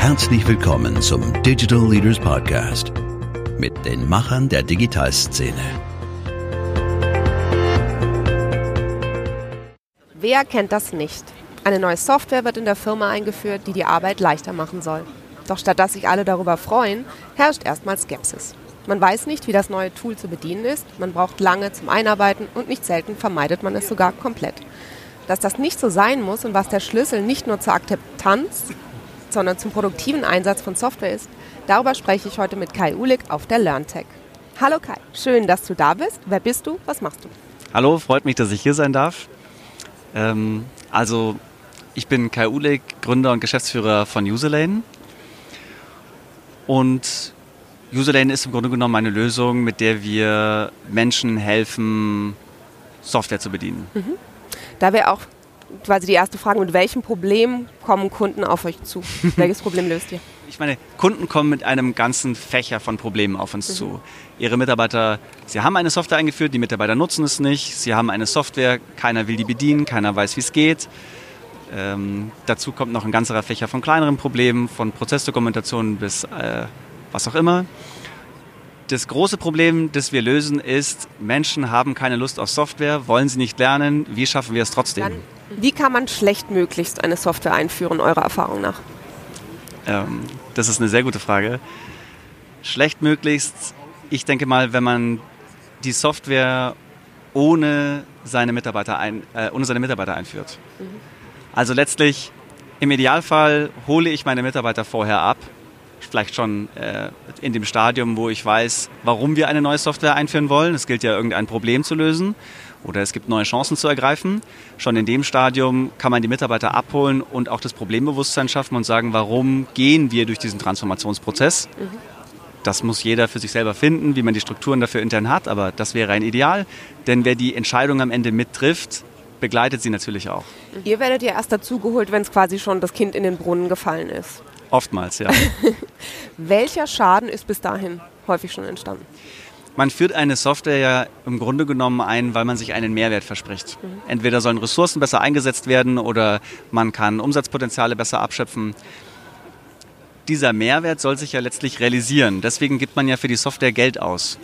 Herzlich willkommen zum Digital Leaders Podcast mit den Machern der Digitalszene. Wer kennt das nicht? Eine neue Software wird in der Firma eingeführt, die die Arbeit leichter machen soll. Doch statt dass sich alle darüber freuen, herrscht erstmal Skepsis. Man weiß nicht, wie das neue Tool zu bedienen ist, man braucht lange zum Einarbeiten und nicht selten vermeidet man es sogar komplett. Dass das nicht so sein muss und was der Schlüssel nicht nur zur Akzeptanz, sondern zum produktiven Einsatz von Software ist, darüber spreche ich heute mit Kai Ulig auf der LearnTech. Hallo Kai, schön, dass du da bist. Wer bist du? Was machst du? Hallo, freut mich, dass ich hier sein darf. Ähm, also, ich bin Kai Ulig, Gründer und Geschäftsführer von Userlane. Und Userlane ist im Grunde genommen eine Lösung, mit der wir Menschen helfen, Software zu bedienen. Mhm. Da wäre auch quasi die erste Frage, mit welchem Problem kommen Kunden auf euch zu? Welches Problem löst ihr? Ich meine, Kunden kommen mit einem ganzen Fächer von Problemen auf uns mhm. zu. Ihre Mitarbeiter, sie haben eine Software eingeführt, die Mitarbeiter nutzen es nicht. Sie haben eine Software, keiner will die bedienen, keiner weiß, wie es geht. Ähm, dazu kommt noch ein ganzer Fächer von kleineren Problemen, von Prozessdokumentation bis äh, was auch immer. Das große Problem, das wir lösen, ist, Menschen haben keine Lust auf Software, wollen sie nicht lernen. Wie schaffen wir es trotzdem? Dann, wie kann man schlechtmöglichst eine Software einführen, eurer Erfahrung nach? Ähm, das ist eine sehr gute Frage. Schlechtmöglichst, ich denke mal, wenn man die Software ohne seine Mitarbeiter, ein, äh, ohne seine Mitarbeiter einführt. Mhm. Also letztlich, im Idealfall hole ich meine Mitarbeiter vorher ab vielleicht schon äh, in dem Stadium, wo ich weiß, warum wir eine neue Software einführen wollen. Es gilt ja irgendein Problem zu lösen oder es gibt neue Chancen zu ergreifen. Schon in dem Stadium kann man die Mitarbeiter abholen und auch das Problembewusstsein schaffen und sagen, warum gehen wir durch diesen Transformationsprozess. Mhm. Das muss jeder für sich selber finden, wie man die Strukturen dafür intern hat, aber das wäre ein Ideal, denn wer die Entscheidung am Ende mittrifft, begleitet sie natürlich auch. Ihr werdet ja erst dazugeholt, wenn es quasi schon das Kind in den Brunnen gefallen ist. Oftmals, ja. Welcher Schaden ist bis dahin häufig schon entstanden? Man führt eine Software ja im Grunde genommen ein, weil man sich einen Mehrwert verspricht. Mhm. Entweder sollen Ressourcen besser eingesetzt werden oder man kann Umsatzpotenziale besser abschöpfen. Dieser Mehrwert soll sich ja letztlich realisieren. Deswegen gibt man ja für die Software Geld aus.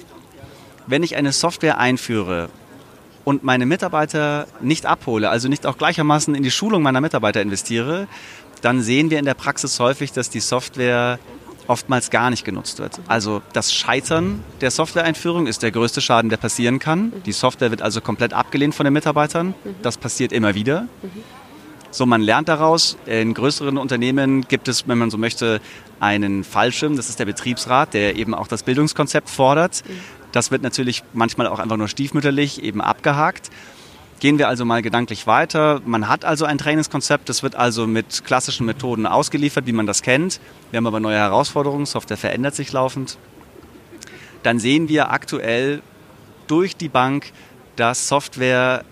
Wenn ich eine Software einführe und meine Mitarbeiter nicht abhole, also nicht auch gleichermaßen in die Schulung meiner Mitarbeiter investiere, dann sehen wir in der Praxis häufig, dass die Software oftmals gar nicht genutzt wird. Also das Scheitern der Software-Einführung ist der größte Schaden, der passieren kann. Die Software wird also komplett abgelehnt von den Mitarbeitern. Das passiert immer wieder. So, man lernt daraus. In größeren Unternehmen gibt es, wenn man so möchte, einen Fallschirm. Das ist der Betriebsrat, der eben auch das Bildungskonzept fordert. Das wird natürlich manchmal auch einfach nur stiefmütterlich eben abgehakt. Gehen wir also mal gedanklich weiter. Man hat also ein Trainingskonzept, das wird also mit klassischen Methoden ausgeliefert, wie man das kennt. Wir haben aber neue Herausforderungen, Software verändert sich laufend. Dann sehen wir aktuell durch die Bank, dass Software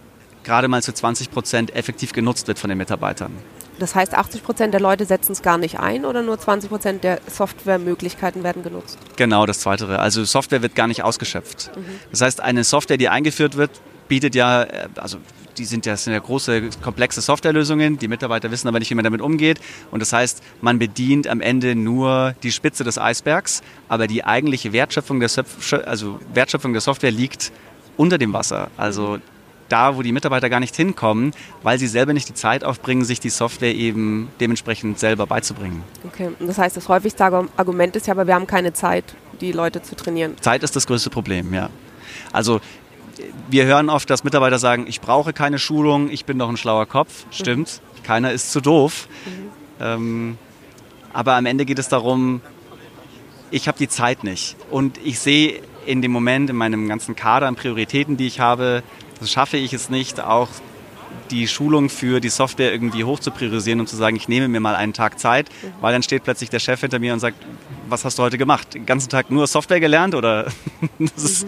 gerade mal zu 20 Prozent effektiv genutzt wird von den Mitarbeitern. Das heißt, 80 Prozent der Leute setzen es gar nicht ein oder nur 20 Prozent der Softwaremöglichkeiten werden genutzt? Genau, das Zweite. Also Software wird gar nicht ausgeschöpft. Mhm. Das heißt, eine Software, die eingeführt wird, bietet ja, äh, also die sind ja, sind ja große, komplexe Softwarelösungen. Die Mitarbeiter wissen aber nicht, wie man damit umgeht. Und das heißt, man bedient am Ende nur die Spitze des Eisbergs, aber die eigentliche Wertschöpfung der, also Wertschöpfung der Software liegt unter dem Wasser. Also da, wo die Mitarbeiter gar nicht hinkommen, weil sie selber nicht die Zeit aufbringen, sich die Software eben dementsprechend selber beizubringen. Okay, das heißt, das häufigste Argument ist ja, aber wir haben keine Zeit, die Leute zu trainieren. Zeit ist das größte Problem, ja. Also wir hören oft, dass Mitarbeiter sagen, ich brauche keine Schulung, ich bin doch ein schlauer Kopf. Stimmt, mhm. keiner ist zu doof. Mhm. Ähm, aber am Ende geht es darum, ich habe die Zeit nicht. Und ich sehe in dem Moment in meinem ganzen Kader an Prioritäten, die ich habe, schaffe ich es nicht, auch die Schulung für die Software irgendwie hoch zu priorisieren und zu sagen, ich nehme mir mal einen Tag Zeit, mhm. weil dann steht plötzlich der Chef hinter mir und sagt, was hast du heute gemacht? Den ganzen Tag nur Software gelernt oder das ist,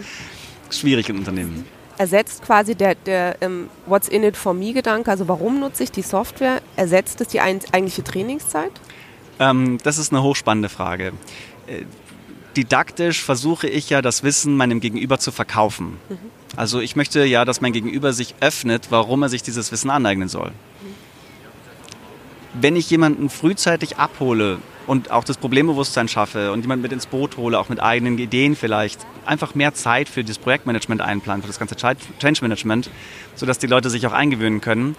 schwierig in Unternehmen. Ersetzt quasi der, der ähm, What's in it for me Gedanke, also warum nutze ich die Software, ersetzt es die eigentliche Trainingszeit? Ähm, das ist eine hochspannende Frage. Äh, didaktisch versuche ich ja das Wissen meinem Gegenüber zu verkaufen. Mhm. Also ich möchte ja, dass mein Gegenüber sich öffnet, warum er sich dieses Wissen aneignen soll. Mhm. Wenn ich jemanden frühzeitig abhole und auch das Problembewusstsein schaffe und jemand mit ins Boot hole, auch mit eigenen Ideen vielleicht, einfach mehr Zeit für das Projektmanagement einplanen, für das ganze Change Management, sodass die Leute sich auch eingewöhnen können,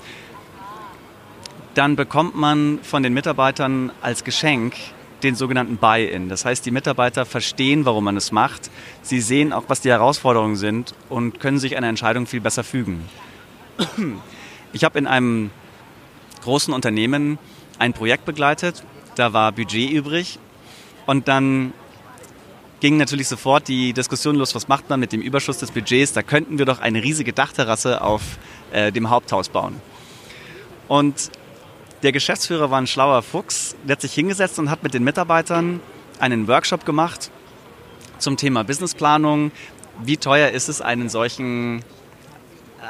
dann bekommt man von den Mitarbeitern als Geschenk den sogenannten Buy-in. Das heißt, die Mitarbeiter verstehen, warum man es macht. Sie sehen auch, was die Herausforderungen sind und können sich einer Entscheidung viel besser fügen. Ich habe in einem großen Unternehmen ein Projekt begleitet, da war Budget übrig und dann ging natürlich sofort die Diskussion los, was macht man mit dem Überschuss des Budgets? Da könnten wir doch eine riesige Dachterrasse auf äh, dem Haupthaus bauen. Und der Geschäftsführer war ein schlauer Fuchs, der hat sich hingesetzt und hat mit den Mitarbeitern einen Workshop gemacht zum Thema Businessplanung. Wie teuer ist es, einen solchen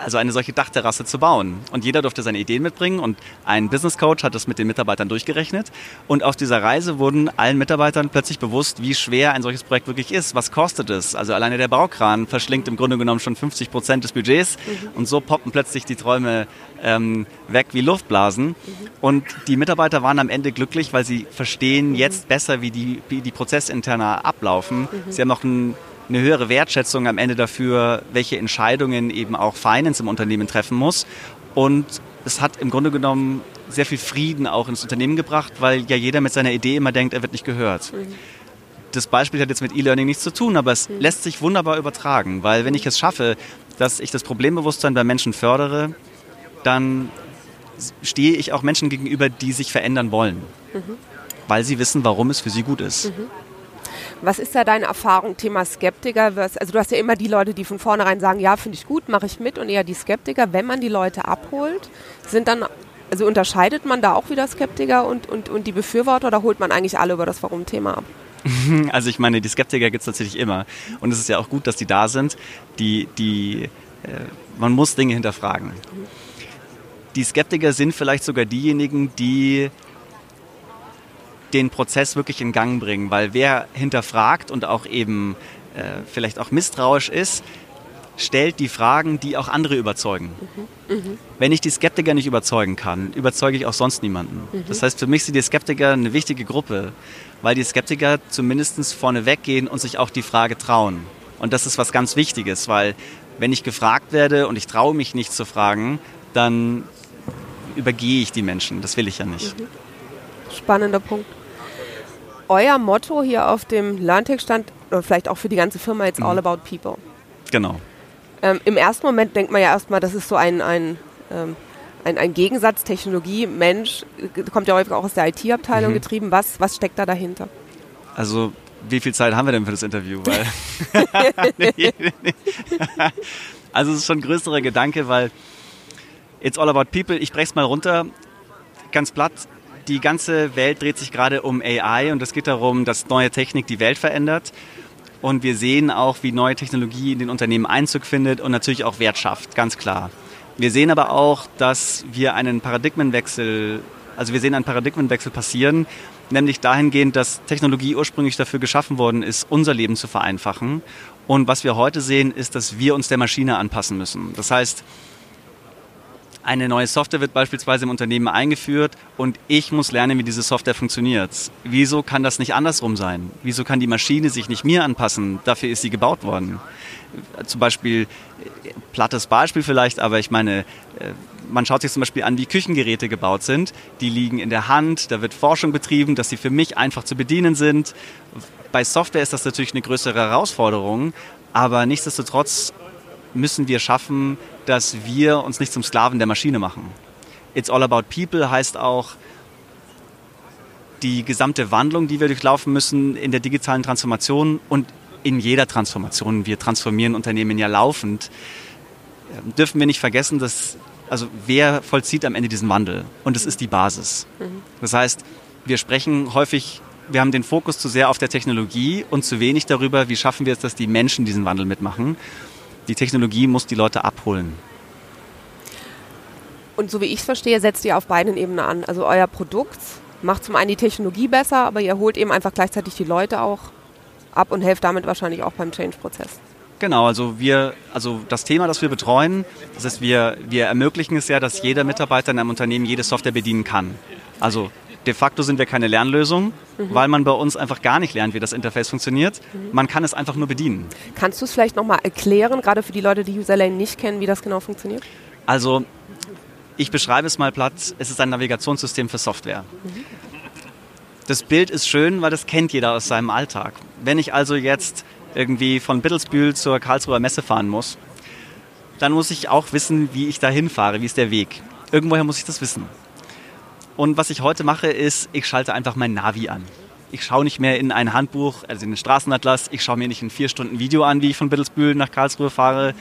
also eine solche Dachterrasse zu bauen. Und jeder durfte seine Ideen mitbringen und ein Business Coach hat das mit den Mitarbeitern durchgerechnet. Und auf dieser Reise wurden allen Mitarbeitern plötzlich bewusst, wie schwer ein solches Projekt wirklich ist. Was kostet es? Also alleine der Baukran verschlingt im Grunde genommen schon 50 Prozent des Budgets mhm. und so poppen plötzlich die Träume ähm, weg wie Luftblasen. Mhm. Und die Mitarbeiter waren am Ende glücklich, weil sie verstehen jetzt besser, wie die, wie die Prozessinterner ablaufen. Mhm. Sie haben auch ein eine höhere Wertschätzung am Ende dafür, welche Entscheidungen eben auch Finance im Unternehmen treffen muss. Und es hat im Grunde genommen sehr viel Frieden auch ins Unternehmen gebracht, weil ja jeder mit seiner Idee immer denkt, er wird nicht gehört. Mhm. Das Beispiel hat jetzt mit E-Learning nichts zu tun, aber es mhm. lässt sich wunderbar übertragen, weil wenn ich es schaffe, dass ich das Problembewusstsein bei Menschen fördere, dann stehe ich auch Menschen gegenüber, die sich verändern wollen, mhm. weil sie wissen, warum es für sie gut ist. Was ist da deine Erfahrung, Thema Skeptiker? Also du hast ja immer die Leute, die von vornherein sagen, ja, finde ich gut, mache ich mit und eher die Skeptiker. Wenn man die Leute abholt, sind dann, also unterscheidet man da auch wieder Skeptiker und, und, und die Befürworter oder holt man eigentlich alle über das Warum-Thema ab? Also ich meine, die Skeptiker gibt es natürlich immer. Und es ist ja auch gut, dass die da sind. Die, die, äh, man muss Dinge hinterfragen. Die Skeptiker sind vielleicht sogar diejenigen, die den Prozess wirklich in Gang bringen, weil wer hinterfragt und auch eben äh, vielleicht auch misstrauisch ist, stellt die Fragen, die auch andere überzeugen. Mhm. Mhm. Wenn ich die Skeptiker nicht überzeugen kann, überzeuge ich auch sonst niemanden. Mhm. Das heißt, für mich sind die Skeptiker eine wichtige Gruppe, weil die Skeptiker zumindest vorne weggehen und sich auch die Frage trauen. Und das ist was ganz Wichtiges, weil wenn ich gefragt werde und ich traue mich nicht zu fragen, dann übergehe ich die Menschen. Das will ich ja nicht. Mhm. Spannender Punkt euer Motto hier auf dem LearnTech stand, oder vielleicht auch für die ganze Firma, it's all mhm. about people. Genau. Ähm, Im ersten Moment denkt man ja erstmal, das ist so ein, ein, ähm, ein, ein, Gegensatz, Technologie, Mensch, kommt ja häufig auch aus der IT-Abteilung mhm. getrieben. Was, was steckt da dahinter? Also, wie viel Zeit haben wir denn für das Interview? also, es ist schon ein größerer Gedanke, weil it's all about people. Ich breche es mal runter, ganz platt die ganze Welt dreht sich gerade um AI und es geht darum, dass neue Technik die Welt verändert. Und wir sehen auch, wie neue Technologie in den Unternehmen Einzug findet und natürlich auch Wert schafft, ganz klar. Wir sehen aber auch, dass wir einen Paradigmenwechsel, also wir sehen einen Paradigmenwechsel passieren, nämlich dahingehend, dass Technologie ursprünglich dafür geschaffen worden ist, unser Leben zu vereinfachen. Und was wir heute sehen, ist, dass wir uns der Maschine anpassen müssen. Das heißt, eine neue Software wird beispielsweise im Unternehmen eingeführt und ich muss lernen, wie diese Software funktioniert. Wieso kann das nicht andersrum sein? Wieso kann die Maschine sich nicht mir anpassen? Dafür ist sie gebaut worden. Zum Beispiel, plattes Beispiel vielleicht, aber ich meine, äh, man schaut sich zum Beispiel an, wie Küchengeräte gebaut sind. Die liegen in der Hand, da wird Forschung betrieben, dass sie für mich einfach zu bedienen sind. Bei Software ist das natürlich eine größere Herausforderung, aber nichtsdestotrotz müssen wir schaffen, dass wir uns nicht zum Sklaven der Maschine machen. It's all about people heißt auch, die gesamte Wandlung, die wir durchlaufen müssen in der digitalen Transformation und in jeder Transformation, wir transformieren Unternehmen ja laufend, ähm, dürfen wir nicht vergessen, dass, also wer vollzieht am Ende diesen Wandel? Und es ist die Basis. Mhm. Das heißt, wir sprechen häufig, wir haben den Fokus zu sehr auf der Technologie und zu wenig darüber, wie schaffen wir es, dass die Menschen diesen Wandel mitmachen die Technologie muss die Leute abholen. Und so wie ich es verstehe, setzt ihr auf beiden Ebenen an. Also euer Produkt macht zum einen die Technologie besser, aber ihr holt eben einfach gleichzeitig die Leute auch ab und helft damit wahrscheinlich auch beim Change-Prozess. Genau, also wir, also das Thema, das wir betreuen, das heißt, wir, wir ermöglichen es ja, dass jeder Mitarbeiter in einem Unternehmen jede Software bedienen kann. Also De facto sind wir keine Lernlösung, mhm. weil man bei uns einfach gar nicht lernt, wie das Interface funktioniert. Mhm. Man kann es einfach nur bedienen. Kannst du es vielleicht nochmal erklären, gerade für die Leute, die Userlane nicht kennen, wie das genau funktioniert? Also, ich beschreibe es mal platt, es ist ein Navigationssystem für Software. Mhm. Das Bild ist schön, weil das kennt jeder aus seinem Alltag. Wenn ich also jetzt irgendwie von Bittelsbühl zur Karlsruher Messe fahren muss, dann muss ich auch wissen, wie ich da hinfahre, wie ist der Weg. Irgendwoher muss ich das wissen. Und was ich heute mache, ist, ich schalte einfach mein Navi an. Ich schaue nicht mehr in ein Handbuch, also in den Straßenatlas, ich schaue mir nicht ein vier Stunden Video an, wie ich von Bittelsbühl nach Karlsruhe fahre,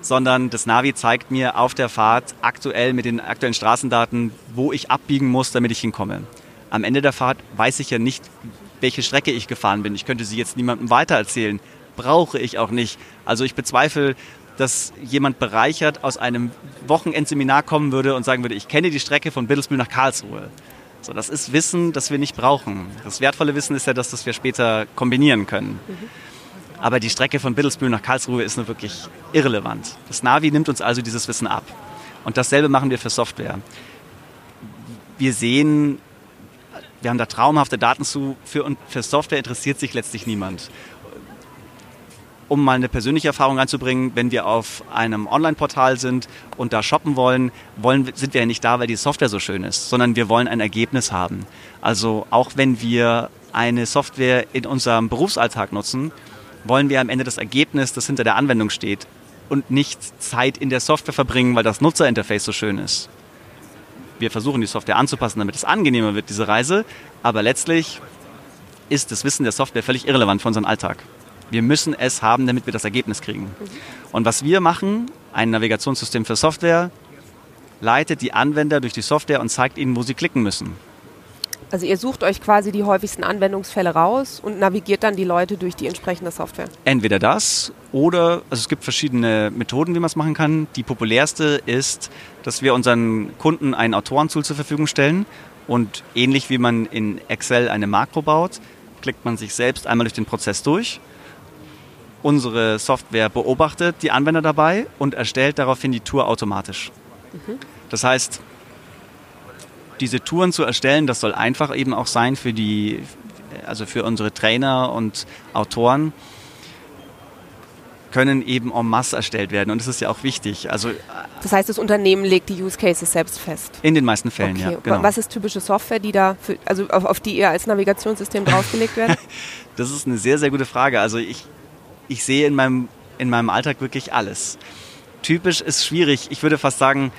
sondern das Navi zeigt mir auf der Fahrt aktuell mit den aktuellen Straßendaten, wo ich abbiegen muss, damit ich hinkomme. Am Ende der Fahrt weiß ich ja nicht, welche Strecke ich gefahren bin. Ich könnte sie jetzt niemandem weitererzählen. Brauche ich auch nicht. Also ich bezweifle, dass jemand bereichert aus einem Wochenendseminar kommen würde und sagen würde, ich kenne die Strecke von Biddlesbühl nach Karlsruhe. So, das ist Wissen, das wir nicht brauchen. Das wertvolle Wissen ist ja das, das wir später kombinieren können. Aber die Strecke von Biddlesbühl nach Karlsruhe ist nur wirklich irrelevant. Das Navi nimmt uns also dieses Wissen ab. Und dasselbe machen wir für Software. Wir sehen, wir haben da traumhafte Daten zu, für, und für Software interessiert sich letztlich niemand um mal eine persönliche Erfahrung reinzubringen, wenn wir auf einem Online-Portal sind und da shoppen wollen, wollen, sind wir ja nicht da, weil die Software so schön ist, sondern wir wollen ein Ergebnis haben. Also auch wenn wir eine Software in unserem Berufsalltag nutzen, wollen wir am Ende das Ergebnis, das hinter der Anwendung steht und nicht Zeit in der Software verbringen, weil das Nutzerinterface so schön ist. Wir versuchen die Software anzupassen, damit es angenehmer wird, diese Reise, aber letztlich ist das Wissen der Software völlig irrelevant für unseren Alltag. Wir müssen es haben, damit wir das Ergebnis kriegen. Und was wir machen, ein Navigationssystem für Software, leitet die Anwender durch die Software und zeigt ihnen, wo sie klicken müssen. Also ihr sucht euch quasi die häufigsten Anwendungsfälle raus und navigiert dann die Leute durch die entsprechende Software. Entweder das oder, also es gibt verschiedene Methoden, wie man es machen kann. Die populärste ist, dass wir unseren Kunden ein Autorentool zur Verfügung stellen und ähnlich wie man in Excel eine Makro baut, klickt man sich selbst einmal durch den Prozess durch unsere Software beobachtet die Anwender dabei und erstellt daraufhin die Tour automatisch. Mhm. Das heißt, diese Touren zu erstellen, das soll einfach eben auch sein für die, also für unsere Trainer und Autoren, können eben en masse erstellt werden und das ist ja auch wichtig. Also, das heißt, das Unternehmen legt die Use Cases selbst fest? In den meisten Fällen, okay. ja. Genau. Was ist typische Software, die da, für, also auf, auf, die ihr als Navigationssystem draufgelegt werdet? das ist eine sehr, sehr gute Frage. Also ich, ich sehe in meinem, in meinem Alltag wirklich alles. Typisch ist schwierig. Ich würde fast sagen,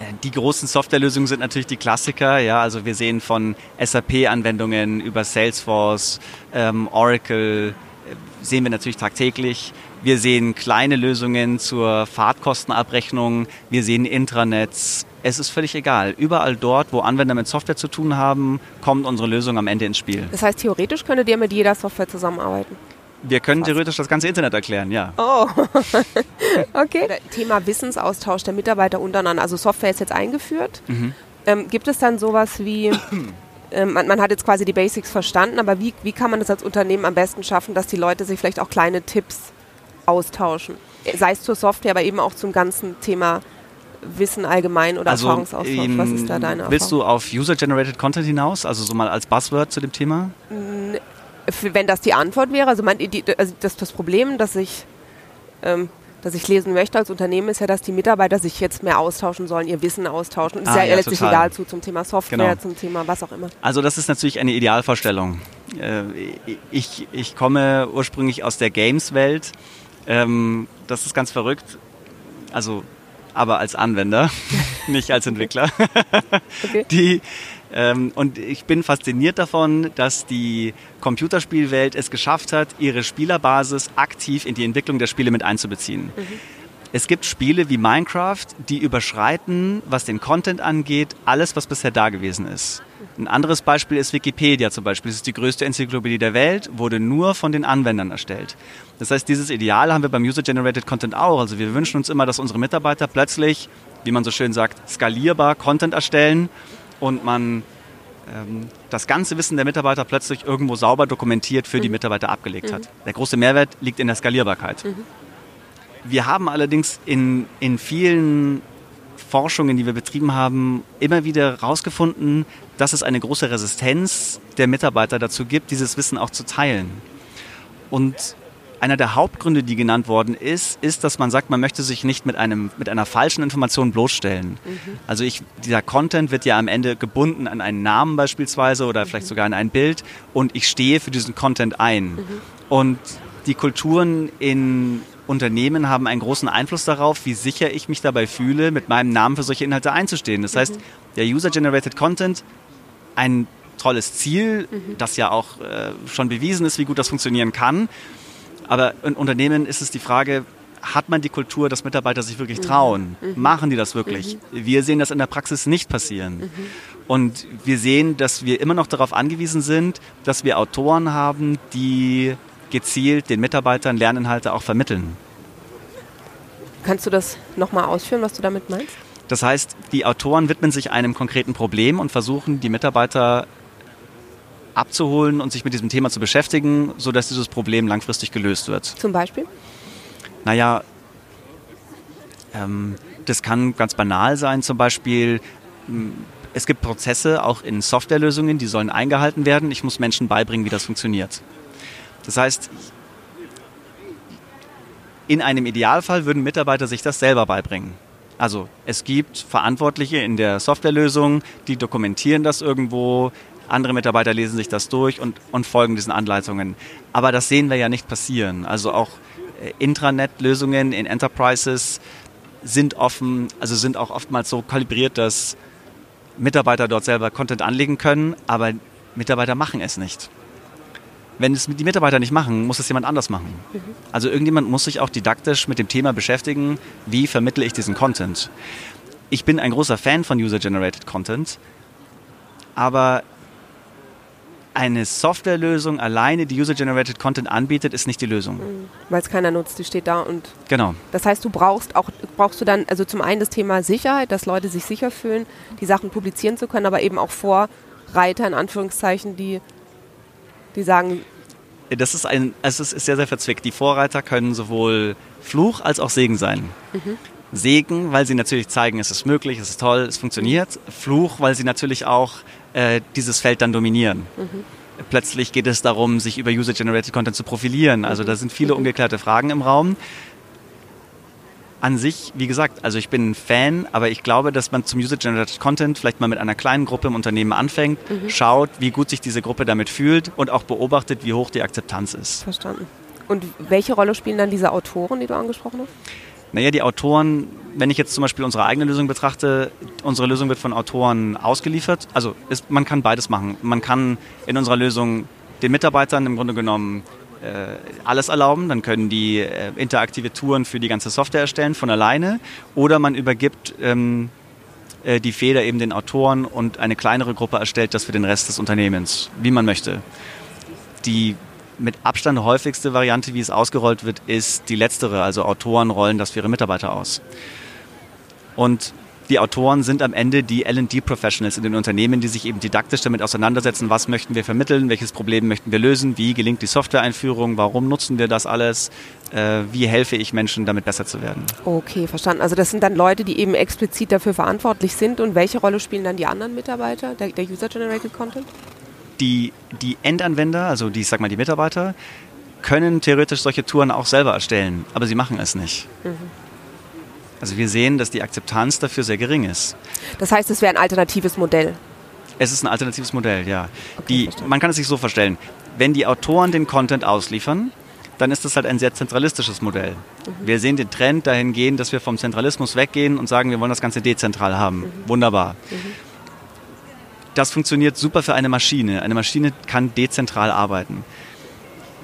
äh, die großen Softwarelösungen sind natürlich die Klassiker. Ja, also wir sehen von SAP-Anwendungen über Salesforce, ähm, Oracle, äh, sehen wir natürlich tagtäglich. Wir sehen kleine Lösungen zur Fahrtkostenabrechnung. Wir sehen Intranets. Es ist völlig egal. Überall dort, wo Anwender mit Software zu tun haben, kommt unsere Lösung am Ende ins Spiel. Das heißt, theoretisch könntet ihr mit jeder Software zusammenarbeiten? Wir können theoretisch das ganze Internet erklären, ja. Oh, okay. Thema Wissensaustausch der Mitarbeiter untereinander. Also Software ist jetzt eingeführt. Mhm. Ähm, gibt es dann sowas wie, ähm, man, man, hat jetzt quasi die Basics verstanden, aber wie, wie kann man das als Unternehmen am besten schaffen, dass die Leute sich vielleicht auch kleine Tipps austauschen? Sei es zur Software, aber eben auch zum ganzen Thema Wissen allgemein oder also, Erfahrungsaustausch? Was ist da deine Erfahrung? Willst du auf User-Generated Content hinaus, also so mal als Buzzword zu dem Thema? Wenn das die Antwort wäre, also, mein, die, also das, das Problem, dass ich, ähm, dass ich lesen möchte als Unternehmen, ist ja, dass die Mitarbeiter sich jetzt mehr austauschen sollen, ihr Wissen austauschen. Das ah, ist ja, ja letztlich total. egal zu zum Thema Software, genau. zum Thema was auch immer. Also das ist natürlich eine Idealvorstellung. Äh, ich, ich komme ursprünglich aus der Games-Welt. Ähm, das ist ganz verrückt. Also aber als Anwender, nicht als Entwickler. okay. Die und ich bin fasziniert davon, dass die Computerspielwelt es geschafft hat, ihre Spielerbasis aktiv in die Entwicklung der Spiele mit einzubeziehen. Mhm. Es gibt Spiele wie Minecraft, die überschreiten, was den Content angeht, alles, was bisher da gewesen ist. Ein anderes Beispiel ist Wikipedia zum Beispiel. Das ist die größte Enzyklopädie der Welt, wurde nur von den Anwendern erstellt. Das heißt, dieses Ideal haben wir beim User-Generated Content auch. Also wir wünschen uns immer, dass unsere Mitarbeiter plötzlich, wie man so schön sagt, skalierbar Content erstellen und man ähm, das ganze Wissen der Mitarbeiter plötzlich irgendwo sauber dokumentiert für mhm. die Mitarbeiter abgelegt mhm. hat. Der große Mehrwert liegt in der Skalierbarkeit. Mhm. Wir haben allerdings in, in vielen Forschungen, die wir betrieben haben, immer wieder herausgefunden, dass es eine große Resistenz der Mitarbeiter dazu gibt, dieses Wissen auch zu teilen. Und einer der Hauptgründe, die genannt worden ist, ist, dass man sagt, man möchte sich nicht mit, einem, mit einer falschen Information bloßstellen. Mhm. Also ich, dieser Content wird ja am Ende gebunden an einen Namen beispielsweise oder vielleicht mhm. sogar an ein Bild und ich stehe für diesen Content ein. Mhm. Und die Kulturen in Unternehmen haben einen großen Einfluss darauf, wie sicher ich mich dabei fühle, mit meinem Namen für solche Inhalte einzustehen. Das heißt, der User-Generated Content, ein tolles Ziel, mhm. das ja auch äh, schon bewiesen ist, wie gut das funktionieren kann. Aber in Unternehmen ist es die Frage, hat man die Kultur, dass Mitarbeiter sich wirklich trauen? Mhm. mhm. Machen die das wirklich? Mhm. Wir sehen das in der Praxis nicht passieren. Mhm. Und wir sehen, dass wir immer noch darauf angewiesen sind, dass wir Autoren haben, die gezielt den Mitarbeitern Lerninhalte auch vermitteln. Kannst du das nochmal ausführen, was du damit meinst? Das heißt, die Autoren widmen sich einem konkreten Problem und versuchen, die Mitarbeiter abzuholen und sich mit diesem Thema zu beschäftigen, sodass dieses Problem langfristig gelöst wird. Zum Beispiel? Naja, ähm, das kann ganz banal sein, zum Beispiel. Es gibt Prozesse auch in Softwarelösungen, die sollen eingehalten werden. Ich muss Menschen beibringen, wie das funktioniert. Das heißt, in einem Idealfall würden Mitarbeiter sich das selber beibringen. Also es gibt Verantwortliche in der Softwarelösung, die dokumentieren das irgendwo, andere Mitarbeiter lesen sich das durch und, und folgen diesen Anleitungen. Aber das sehen wir ja nicht passieren. Also auch äh, Intranet-Lösungen in Enterprises sind offen, also sind auch oftmals so kalibriert, dass Mitarbeiter dort selber Content anlegen können, aber Mitarbeiter machen es nicht. Wenn es die Mitarbeiter nicht machen, muss es jemand anders machen. Also irgendjemand muss sich auch didaktisch mit dem Thema beschäftigen, wie vermittle ich diesen Content. Ich bin ein großer Fan von User-Generated Content, aber eine Softwarelösung alleine, die User-Generated Content anbietet, ist nicht die Lösung. Mhm. Weil es keiner nutzt, die steht da und. Genau. Das heißt, du brauchst auch, brauchst du dann, also zum einen das Thema Sicherheit, dass Leute sich sicher fühlen, die Sachen publizieren zu können, aber eben auch Vorreiter in Anführungszeichen, die, die sagen. Das ist ein, also es ist sehr, sehr verzwickt. Die Vorreiter können sowohl Fluch als auch Segen sein. Mhm. Segen, weil sie natürlich zeigen, es ist möglich, es ist toll, es funktioniert. Fluch, weil sie natürlich auch äh, dieses Feld dann dominieren. Mhm. Plötzlich geht es darum, sich über User-Generated Content zu profilieren. Also da sind viele ungeklärte Fragen im Raum. An sich, wie gesagt, also ich bin ein Fan, aber ich glaube, dass man zum User-Generated Content vielleicht mal mit einer kleinen Gruppe im Unternehmen anfängt, mhm. schaut, wie gut sich diese Gruppe damit fühlt und auch beobachtet, wie hoch die Akzeptanz ist. Verstanden. Und welche Rolle spielen dann diese Autoren, die du angesprochen hast? Naja, die Autoren, wenn ich jetzt zum Beispiel unsere eigene Lösung betrachte, unsere Lösung wird von Autoren ausgeliefert. Also ist, man kann beides machen. Man kann in unserer Lösung den Mitarbeitern im Grunde genommen äh, alles erlauben. Dann können die äh, interaktive Touren für die ganze Software erstellen von alleine. Oder man übergibt ähm, äh, die Feder eben den Autoren und eine kleinere Gruppe erstellt das für den Rest des Unternehmens, wie man möchte. Die mit Abstand häufigste Variante, wie es ausgerollt wird, ist die letztere. Also Autoren rollen das für ihre Mitarbeiter aus. Und die Autoren sind am Ende die LD-Professionals in den Unternehmen, die sich eben didaktisch damit auseinandersetzen, was möchten wir vermitteln, welches Problem möchten wir lösen, wie gelingt die Software-Einführung, warum nutzen wir das alles, äh, wie helfe ich Menschen, damit besser zu werden. Okay, verstanden. Also das sind dann Leute, die eben explizit dafür verantwortlich sind. Und welche Rolle spielen dann die anderen Mitarbeiter, der, der User-Generated Content? Die, die Endanwender, also die, ich sag mal, die Mitarbeiter, können theoretisch solche Touren auch selber erstellen, aber sie machen es nicht. Mhm. Also wir sehen, dass die Akzeptanz dafür sehr gering ist. Das heißt, es wäre ein alternatives Modell. Es ist ein alternatives Modell, ja. Okay, die, man kann es sich so vorstellen, wenn die Autoren den Content ausliefern, dann ist das halt ein sehr zentralistisches Modell. Mhm. Wir sehen den Trend dahingehend, dass wir vom Zentralismus weggehen und sagen, wir wollen das Ganze dezentral haben. Mhm. Wunderbar. Mhm. Das funktioniert super für eine Maschine. Eine Maschine kann dezentral arbeiten.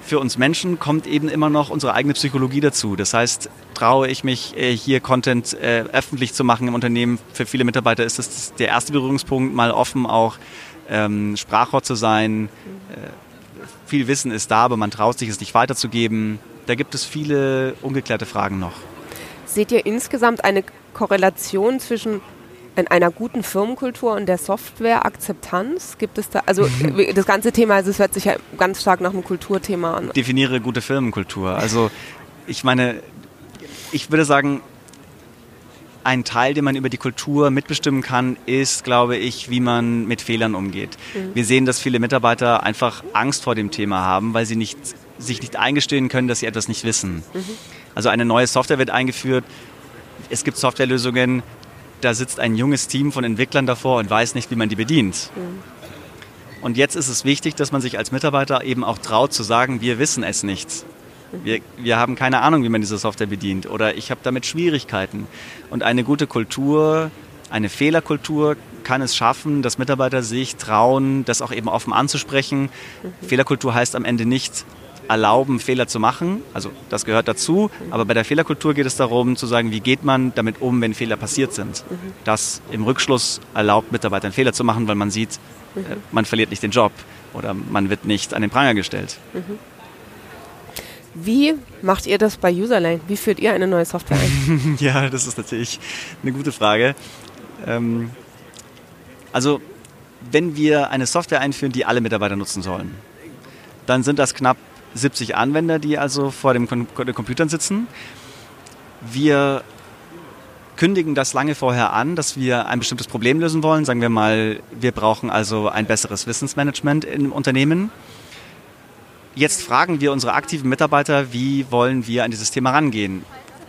Für uns Menschen kommt eben immer noch unsere eigene Psychologie dazu. Das heißt, traue ich mich, äh, hier Content äh, öffentlich zu machen im Unternehmen. Für viele Mitarbeiter ist das der erste Berührungspunkt, mal offen auch ähm, Sprachrohr zu sein. Äh, viel Wissen ist da, aber man traut sich es nicht weiterzugeben. Da gibt es viele ungeklärte Fragen noch. Seht ihr insgesamt eine Korrelation zwischen in einer guten Firmenkultur und der Softwareakzeptanz? Gibt es da, also das ganze Thema, also es hört sich ja ganz stark nach einem Kulturthema an. Definiere gute Firmenkultur. Also ich meine, ich würde sagen, ein Teil, den man über die Kultur mitbestimmen kann, ist, glaube ich, wie man mit Fehlern umgeht. Mhm. Wir sehen, dass viele Mitarbeiter einfach Angst vor dem Thema haben, weil sie nicht, sich nicht eingestehen können, dass sie etwas nicht wissen. Mhm. Also eine neue Software wird eingeführt. Es gibt Softwarelösungen, da sitzt ein junges Team von Entwicklern davor und weiß nicht, wie man die bedient. Mhm. Und jetzt ist es wichtig, dass man sich als Mitarbeiter eben auch traut zu sagen, wir wissen es nicht. Wir, wir haben keine Ahnung, wie man diese Software bedient oder ich habe damit Schwierigkeiten. Und eine gute Kultur, eine Fehlerkultur kann es schaffen, dass Mitarbeiter sich trauen, das auch eben offen anzusprechen. Mhm. Fehlerkultur heißt am Ende nicht erlauben, Fehler zu machen. Also das gehört dazu. Aber bei der Fehlerkultur geht es darum zu sagen, wie geht man damit um, wenn Fehler passiert sind. Mhm. Das im Rückschluss erlaubt Mitarbeitern Fehler zu machen, weil man sieht, mhm. man verliert nicht den Job oder man wird nicht an den Pranger gestellt. Mhm. Wie macht ihr das bei Userlane? Wie führt ihr eine neue Software ein? ja, das ist natürlich eine gute Frage. Ähm, also, wenn wir eine Software einführen, die alle Mitarbeiter nutzen sollen, dann sind das knapp 70 Anwender, die also vor dem Com den Computern sitzen. Wir kündigen das lange vorher an, dass wir ein bestimmtes Problem lösen wollen. Sagen wir mal, wir brauchen also ein besseres Wissensmanagement im Unternehmen. Jetzt fragen wir unsere aktiven Mitarbeiter, wie wollen wir an dieses Thema rangehen?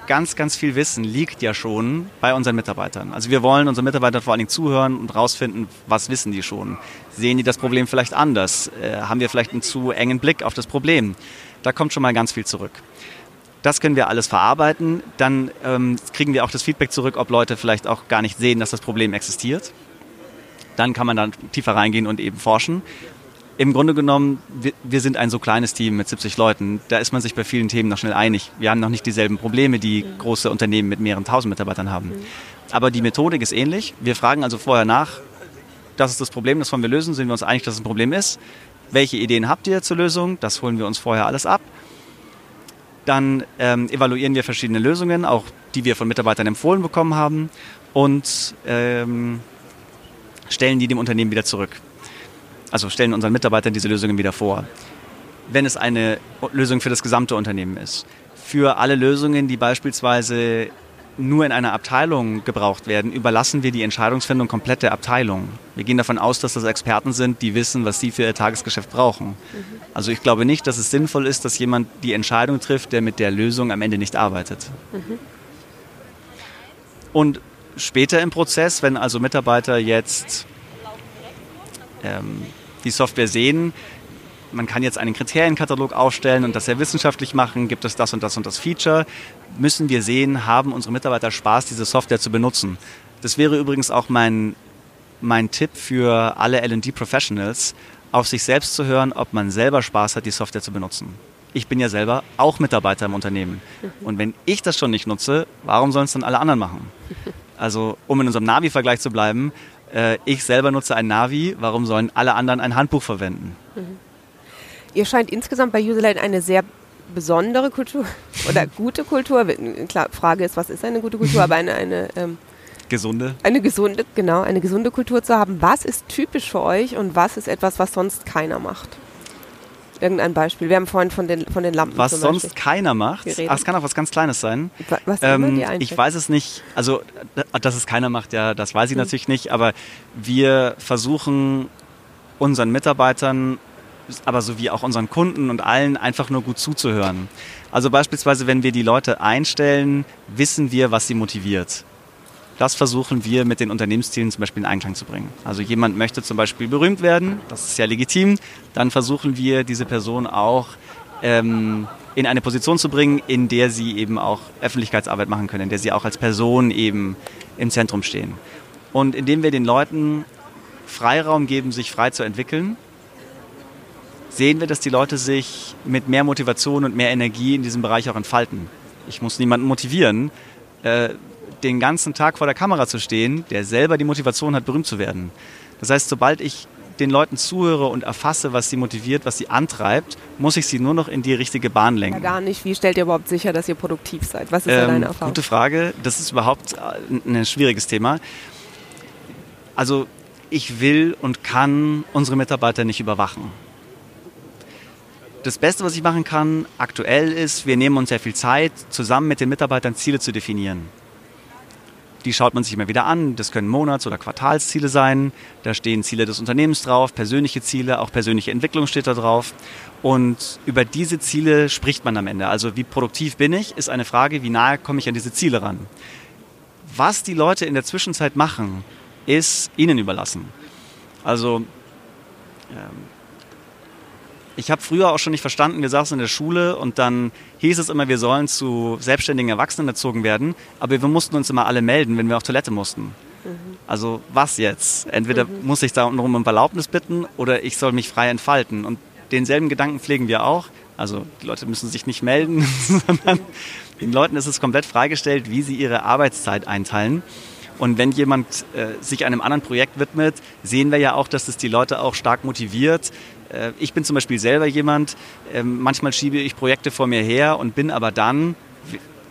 Ganz, ganz viel Wissen liegt ja schon bei unseren Mitarbeitern. Also wir wollen unseren Mitarbeitern vor allen Dingen zuhören und rausfinden, was wissen die schon. Sehen die das Problem vielleicht anders? Äh, haben wir vielleicht einen zu engen Blick auf das Problem? Da kommt schon mal ganz viel zurück. Das können wir alles verarbeiten. Dann ähm, kriegen wir auch das Feedback zurück, ob Leute vielleicht auch gar nicht sehen, dass das Problem existiert. Dann kann man dann tiefer reingehen und eben forschen im Grunde genommen, wir, wir, sind ein so kleines Team mit 70 Leuten. Da ist man sich bei vielen Themen noch schnell einig. Wir haben noch nicht dieselben Probleme, die mhm. große Unternehmen mit mehreren tausend Mitarbeitern haben. Mhm. Aber die Methodik ist ähnlich. Wir fragen also vorher nach, das ist das Problem, das wollen wir lösen. Sind wir uns einig, dass es ein Problem ist? Welche Ideen habt ihr zur Lösung? Das holen wir uns vorher alles ab. Dann ähm, evaluieren wir verschiedene Lösungen, auch die wir von Mitarbeitern empfohlen bekommen haben und ähm, stellen die dem Unternehmen wieder zurück also stellen unseren Mitarbeitern diese Lösungen wieder vor. Wenn es eine Lösung für das gesamte Unternehmen ist. Für alle Lösungen, die beispielsweise nur in einer Abteilung gebraucht werden, überlassen wir die Entscheidungsfindung komplett der Abteilung. Wir gehen davon aus, dass das Experten sind, die wissen, was sie für ihr Tagesgeschäft brauchen. Mhm. Also ich glaube nicht, dass es sinnvoll ist, dass jemand die Entscheidung trifft, der mit der Lösung am Ende nicht arbeitet. Mhm. Und später im Prozess, wenn also Mitarbeiter jetzt ähm, die Software sehen, man kann jetzt einen Kriterienkatalog aufstellen und das sehr wissenschaftlich machen, gibt es das und das und das Feature, müssen wir sehen, haben unsere Mitarbeiter Spaß, diese Software zu benutzen. Das wäre übrigens auch mein, mein Tipp für alle LD-Professionals, auf sich selbst zu hören, ob man selber Spaß hat, die Software zu benutzen. Ich bin ja selber auch Mitarbeiter im Unternehmen. Und wenn ich das schon nicht nutze, warum sollen es dann alle anderen machen? Also, um in unserem Navi-Vergleich zu bleiben, äh, ich selber nutze ein Navi, warum sollen alle anderen ein Handbuch verwenden? Mhm. Ihr scheint insgesamt bei Userlight eine sehr besondere Kultur oder gute Kultur. Klar, Frage ist, was ist eine gute Kultur, aber eine, eine ähm, gesunde. Eine gesunde, genau, eine gesunde Kultur zu haben. Was ist typisch für euch und was ist etwas, was sonst keiner macht? Irgendein Beispiel. Wir haben vorhin von den, von den Lampen. Was sonst keiner macht. Ach, es kann auch was ganz Kleines sein. Was ähm, ich weiß es nicht. Also, dass es keiner macht, ja, das weiß ich hm. natürlich nicht. Aber wir versuchen unseren Mitarbeitern, aber sowie auch unseren Kunden und allen einfach nur gut zuzuhören. Also beispielsweise, wenn wir die Leute einstellen, wissen wir, was sie motiviert. Das versuchen wir mit den Unternehmenszielen zum Beispiel in Einklang zu bringen. Also jemand möchte zum Beispiel berühmt werden, das ist ja legitim, dann versuchen wir diese Person auch ähm, in eine Position zu bringen, in der sie eben auch Öffentlichkeitsarbeit machen können, in der sie auch als Person eben im Zentrum stehen. Und indem wir den Leuten Freiraum geben, sich frei zu entwickeln, sehen wir, dass die Leute sich mit mehr Motivation und mehr Energie in diesem Bereich auch entfalten. Ich muss niemanden motivieren. Äh, den ganzen Tag vor der Kamera zu stehen, der selber die Motivation hat, berühmt zu werden. Das heißt, sobald ich den Leuten zuhöre und erfasse, was sie motiviert, was sie antreibt, muss ich sie nur noch in die richtige Bahn lenken. Ja, gar nicht. Wie stellt ihr überhaupt sicher, dass ihr produktiv seid? Was ist ähm, deine Erfahrung? Gute Frage. Das ist überhaupt äh, ein schwieriges Thema. Also ich will und kann unsere Mitarbeiter nicht überwachen. Das Beste, was ich machen kann aktuell ist, wir nehmen uns sehr viel Zeit, zusammen mit den Mitarbeitern Ziele zu definieren die schaut man sich immer wieder an. Das können Monats- oder Quartalsziele sein. Da stehen Ziele des Unternehmens drauf, persönliche Ziele, auch persönliche Entwicklung steht da drauf. Und über diese Ziele spricht man am Ende. Also wie produktiv bin ich, ist eine Frage, wie nahe komme ich an diese Ziele ran. Was die Leute in der Zwischenzeit machen, ist ihnen überlassen. Also ähm, ich habe früher auch schon nicht verstanden, wir saßen in der Schule und dann hieß es immer, wir sollen zu selbstständigen Erwachsenen erzogen werden, aber wir mussten uns immer alle melden, wenn wir auf Toilette mussten. Mhm. Also was jetzt? Entweder mhm. muss ich da unten um Erlaubnis bitten oder ich soll mich frei entfalten. Und denselben Gedanken pflegen wir auch. Also die Leute müssen sich nicht melden, sondern den Leuten ist es komplett freigestellt, wie sie ihre Arbeitszeit einteilen. Und wenn jemand äh, sich einem anderen Projekt widmet, sehen wir ja auch, dass es die Leute auch stark motiviert, ich bin zum Beispiel selber jemand, ähm, manchmal schiebe ich Projekte vor mir her und bin aber dann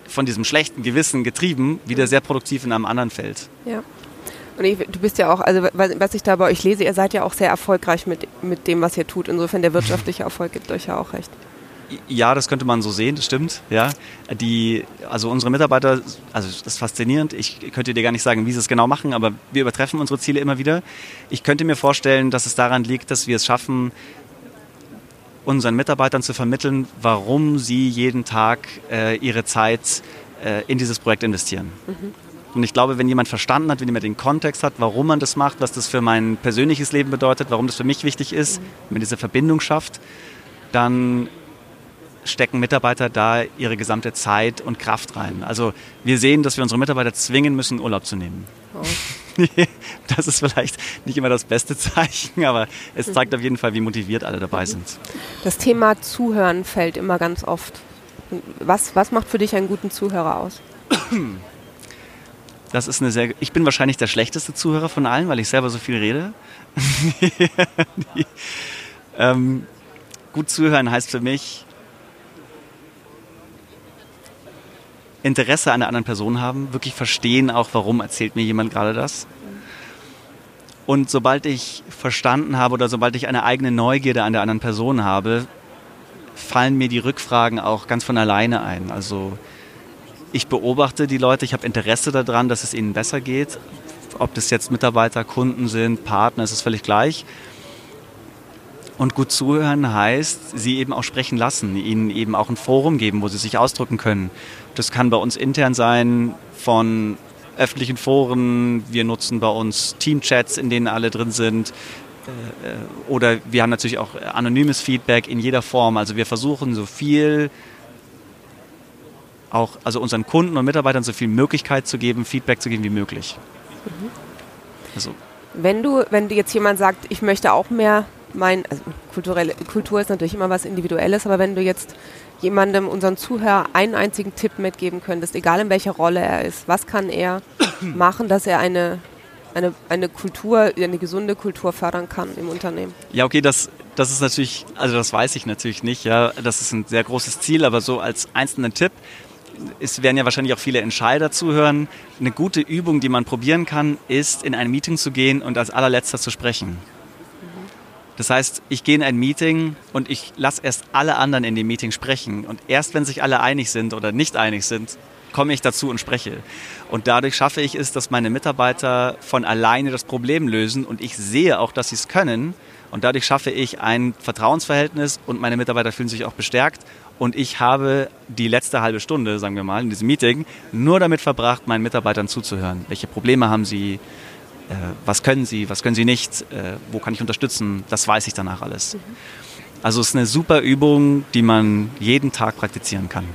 von diesem schlechten Gewissen getrieben, wieder sehr produktiv in einem anderen Feld. Ja. Und ich, du bist ja auch, also was ich da bei euch lese, ihr seid ja auch sehr erfolgreich mit, mit dem, was ihr tut. Insofern der wirtschaftliche Erfolg gibt euch ja auch recht. Ja, das könnte man so sehen, das stimmt. Ja, die, also unsere Mitarbeiter, also das ist faszinierend. Ich könnte dir gar nicht sagen, wie sie es genau machen, aber wir übertreffen unsere Ziele immer wieder. Ich könnte mir vorstellen, dass es daran liegt, dass wir es schaffen, unseren Mitarbeitern zu vermitteln, warum sie jeden Tag äh, ihre Zeit äh, in dieses Projekt investieren. Mhm. Und ich glaube, wenn jemand verstanden hat, wenn jemand den Kontext hat, warum man das macht, was das für mein persönliches Leben bedeutet, warum das für mich wichtig ist, mhm. wenn man diese Verbindung schafft, dann stecken Mitarbeiter da ihre gesamte Zeit und Kraft rein. Also wir sehen, dass wir unsere Mitarbeiter zwingen müssen, Urlaub zu nehmen. Oh. das ist vielleicht nicht immer das beste Zeichen, aber es zeigt auf jeden Fall, wie motiviert alle dabei sind. Das Thema Zuhören fällt immer ganz oft. Was, was macht für dich einen guten Zuhörer aus? Das ist eine sehr. Ich bin wahrscheinlich der schlechteste Zuhörer von allen, weil ich selber so viel rede. ähm, gut zuhören heißt für mich, Interesse an der anderen Person haben, wirklich verstehen auch, warum erzählt mir jemand gerade das. Und sobald ich verstanden habe oder sobald ich eine eigene Neugierde an der anderen Person habe, fallen mir die Rückfragen auch ganz von alleine ein. Also ich beobachte die Leute, ich habe Interesse daran, dass es ihnen besser geht. Ob das jetzt Mitarbeiter, Kunden sind, Partner, ist es völlig gleich. Und gut zuhören heißt, sie eben auch sprechen lassen, ihnen eben auch ein Forum geben, wo sie sich ausdrücken können. Das kann bei uns intern sein von öffentlichen Foren, wir nutzen bei uns Teamchats, in denen alle drin sind. Äh, oder wir haben natürlich auch anonymes Feedback in jeder Form. Also wir versuchen so viel auch also unseren Kunden und Mitarbeitern so viel Möglichkeit zu geben, Feedback zu geben wie möglich. Mhm. Also. Wenn du, wenn du jetzt jemand sagt, ich möchte auch mehr mein, also kulturelle, Kultur ist natürlich immer was Individuelles, aber wenn du jetzt jemandem, unseren Zuhörer, einen einzigen Tipp mitgeben könntest, egal in welcher Rolle er ist, was kann er machen, dass er eine, eine, eine Kultur, eine gesunde Kultur fördern kann im Unternehmen? Ja, okay, das, das ist natürlich, also das weiß ich natürlich nicht, ja, das ist ein sehr großes Ziel, aber so als einzelnen Tipp, es werden ja wahrscheinlich auch viele Entscheider zuhören. Eine gute Übung, die man probieren kann, ist, in ein Meeting zu gehen und als allerletzter zu sprechen. Das heißt, ich gehe in ein Meeting und ich lasse erst alle anderen in dem Meeting sprechen. Und erst wenn sich alle einig sind oder nicht einig sind, komme ich dazu und spreche. Und dadurch schaffe ich es, dass meine Mitarbeiter von alleine das Problem lösen und ich sehe auch, dass sie es können. Und dadurch schaffe ich ein Vertrauensverhältnis und meine Mitarbeiter fühlen sich auch bestärkt. Und ich habe die letzte halbe Stunde, sagen wir mal, in diesem Meeting nur damit verbracht, meinen Mitarbeitern zuzuhören. Welche Probleme haben sie? Äh, was können sie, was können sie nicht, äh, wo kann ich unterstützen, das weiß ich danach alles. Mhm. Also es ist eine super Übung, die man jeden Tag praktizieren kann.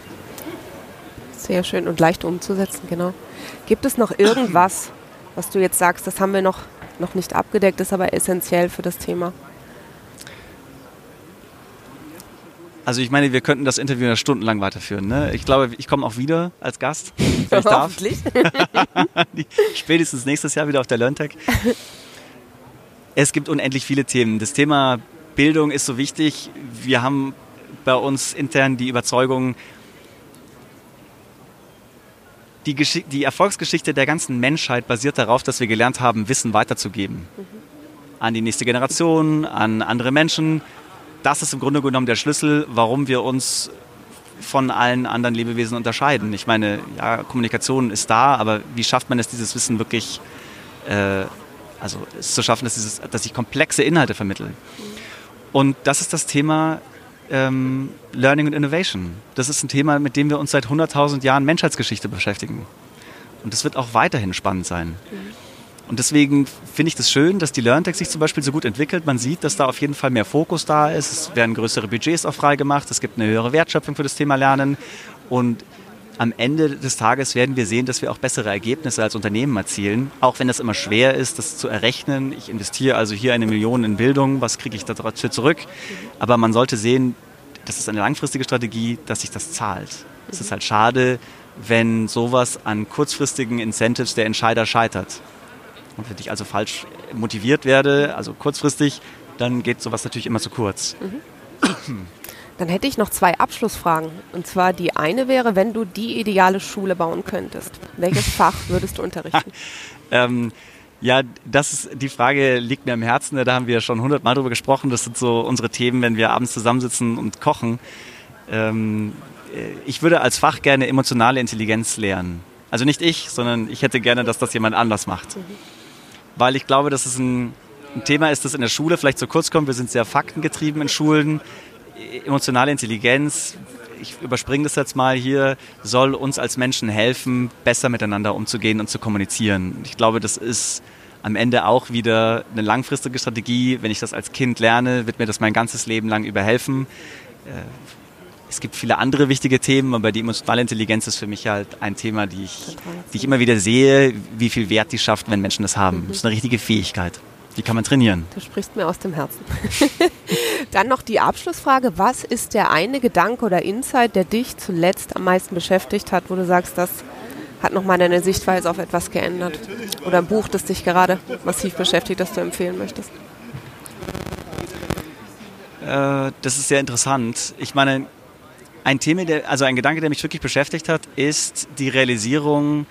Sehr schön und leicht umzusetzen, genau. Gibt es noch irgendwas, was du jetzt sagst, das haben wir noch, noch nicht abgedeckt, ist aber essentiell für das Thema? Also ich meine, wir könnten das Interview ja stundenlang weiterführen. Ne? Ich glaube, ich komme auch wieder als Gast, wenn ich darf. Spätestens nächstes Jahr wieder auf der LearnTech. Es gibt unendlich viele Themen. Das Thema Bildung ist so wichtig. Wir haben bei uns intern die Überzeugung, die, die, Erfolgsgeschichte der ganzen Menschheit basiert darauf, dass wir gelernt haben, Wissen weiterzugeben. Mhm. An die nächste Generation, an andere Menschen das ist im Grunde genommen der Schlüssel, warum wir uns von allen anderen Lebewesen unterscheiden. Ich meine, ja, Kommunikation ist da, aber wie schafft man es, dieses Wissen wirklich, äh, also es zu schaffen, dass, dieses, dass ich komplexe Inhalte vermittle? Und das ist das Thema ähm, Learning and Innovation. Das ist ein Thema, mit dem wir uns seit 100.000 Jahren Menschheitsgeschichte beschäftigen. Und das wird auch weiterhin spannend sein. Und deswegen finde ich das schön, dass die LearnTech sich zum Beispiel so gut entwickelt. Man sieht, dass da auf jeden Fall mehr Fokus da ist. Es werden größere Budgets auch freigemacht. Es gibt eine höhere Wertschöpfung für das Thema Lernen. Und am Ende des Tages werden wir sehen, dass wir auch bessere Ergebnisse als Unternehmen erzielen. Auch wenn das immer schwer ist, das zu errechnen. Ich investiere also hier eine Million in Bildung. Was kriege ich dafür zurück? Aber man sollte sehen, das ist eine langfristige Strategie, dass sich das zahlt. Es ist halt schade, wenn sowas an kurzfristigen Incentives der Entscheider scheitert. Und wenn ich also falsch motiviert werde, also kurzfristig, dann geht sowas natürlich immer zu kurz. Mhm. Dann hätte ich noch zwei Abschlussfragen. Und zwar die eine wäre, wenn du die ideale Schule bauen könntest, welches Fach würdest du unterrichten? ähm, ja, das ist, die Frage liegt mir am Herzen. Da haben wir schon hundertmal drüber gesprochen. Das sind so unsere Themen, wenn wir abends zusammensitzen und kochen. Ähm, ich würde als Fach gerne emotionale Intelligenz lernen. Also nicht ich, sondern ich hätte gerne, dass das jemand anders macht. Mhm. Weil ich glaube, dass es ein, ein Thema ist, das in der Schule vielleicht zu kurz kommt. Wir sind sehr faktengetrieben in Schulen. Emotionale Intelligenz, ich überspringe das jetzt mal hier, soll uns als Menschen helfen, besser miteinander umzugehen und zu kommunizieren. Ich glaube, das ist am Ende auch wieder eine langfristige Strategie. Wenn ich das als Kind lerne, wird mir das mein ganzes Leben lang überhelfen. Es gibt viele andere wichtige Themen, aber die emotionale Intelligenz ist für mich halt ein Thema, die ich, die ich immer wieder sehe, wie viel Wert die schafft, wenn Menschen das haben. Mhm. Das ist eine richtige Fähigkeit. Die kann man trainieren. Du sprichst mir aus dem Herzen. Dann noch die Abschlussfrage. Was ist der eine Gedanke oder Insight, der dich zuletzt am meisten beschäftigt hat, wo du sagst, das hat nochmal deine Sichtweise auf etwas geändert? Oder ein Buch, das dich gerade massiv beschäftigt, das du empfehlen möchtest? Äh, das ist sehr interessant. Ich meine, ein Thema, der, also ein Gedanke, der mich wirklich beschäftigt hat, ist die Realisierung,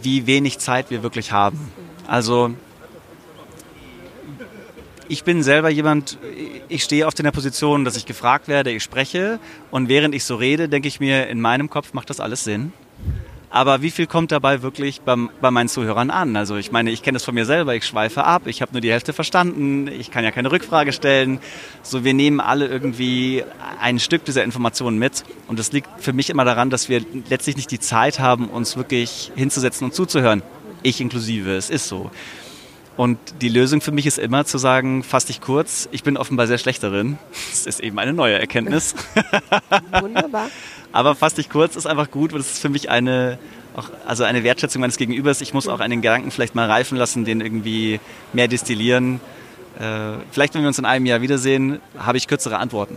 wie wenig Zeit wir wirklich haben. Also ich bin selber jemand, ich stehe oft in der Position, dass ich gefragt werde, ich spreche und während ich so rede, denke ich mir, in meinem Kopf macht das alles Sinn. Aber wie viel kommt dabei wirklich bei, bei meinen Zuhörern an? Also ich meine, ich kenne das von mir selber, ich schweife ab, ich habe nur die Hälfte verstanden, ich kann ja keine Rückfrage stellen. So, wir nehmen alle irgendwie ein Stück dieser Informationen mit. Und das liegt für mich immer daran, dass wir letztlich nicht die Zeit haben, uns wirklich hinzusetzen und zuzuhören. Ich inklusive, es ist so. Und die Lösung für mich ist immer zu sagen, fass dich kurz, ich bin offenbar sehr schlecht darin. Das ist eben eine neue Erkenntnis. Wunderbar. Aber fass dich kurz ist einfach gut, weil das ist für mich eine, auch, also eine Wertschätzung meines Gegenübers. Ich muss auch einen Gedanken vielleicht mal reifen lassen, den irgendwie mehr destillieren. Äh, vielleicht, wenn wir uns in einem Jahr wiedersehen, habe ich kürzere Antworten.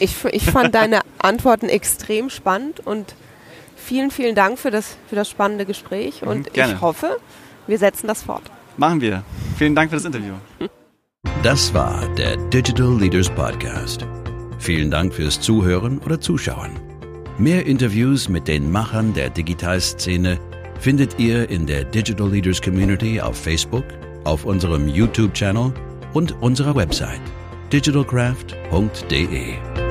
Ich, ich fand deine Antworten extrem spannend und vielen, vielen Dank für das, für das spannende Gespräch mhm, und Gerne. ich hoffe, wir setzen das fort. Machen wir. Vielen Dank für das Interview. Das war der Digital Leaders Podcast. Vielen Dank fürs Zuhören oder Zuschauen. Mehr Interviews mit den Machern der Digitalszene findet ihr in der Digital Leaders Community auf Facebook, auf unserem YouTube-Channel und unserer Website digitalcraft.de.